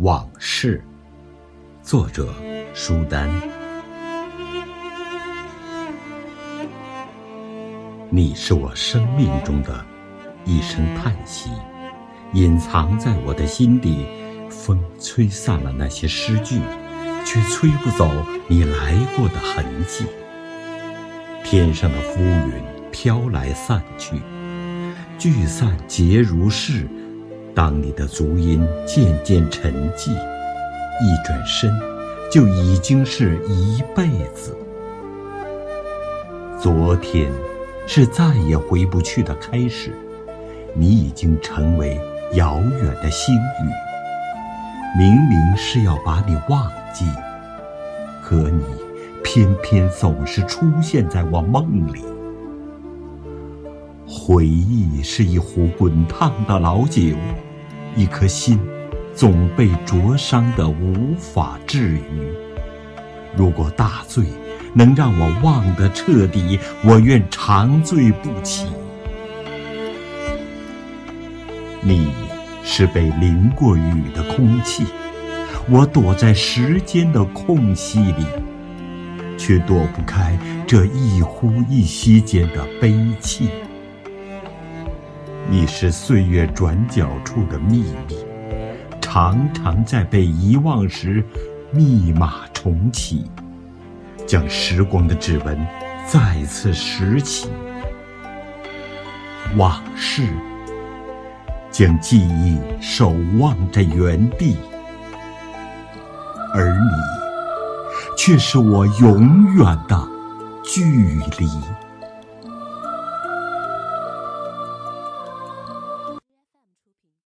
往事，作者舒丹。你是我生命中的一声叹息，隐藏在我的心底。风吹散了那些诗句，却吹不走你来过的痕迹。天上的浮云飘来散去，聚散皆如是。当你的足音渐渐沉寂，一转身，就已经是一辈子。昨天，是再也回不去的开始，你已经成为遥远的星宇。明明是要把你忘记，可你偏偏总是出现在我梦里。回忆是一壶滚烫的老酒。一颗心总被灼伤的无法治愈。如果大醉能让我忘得彻底，我愿长醉不起。你是被淋过雨的空气，我躲在时间的空隙里，却躲不开这一呼一吸间的悲泣。你是岁月转角处的秘密，常常在被遗忘时，密码重启，将时光的指纹再次拾起。往事将记忆守望在原地，而你，却是我永远的距离。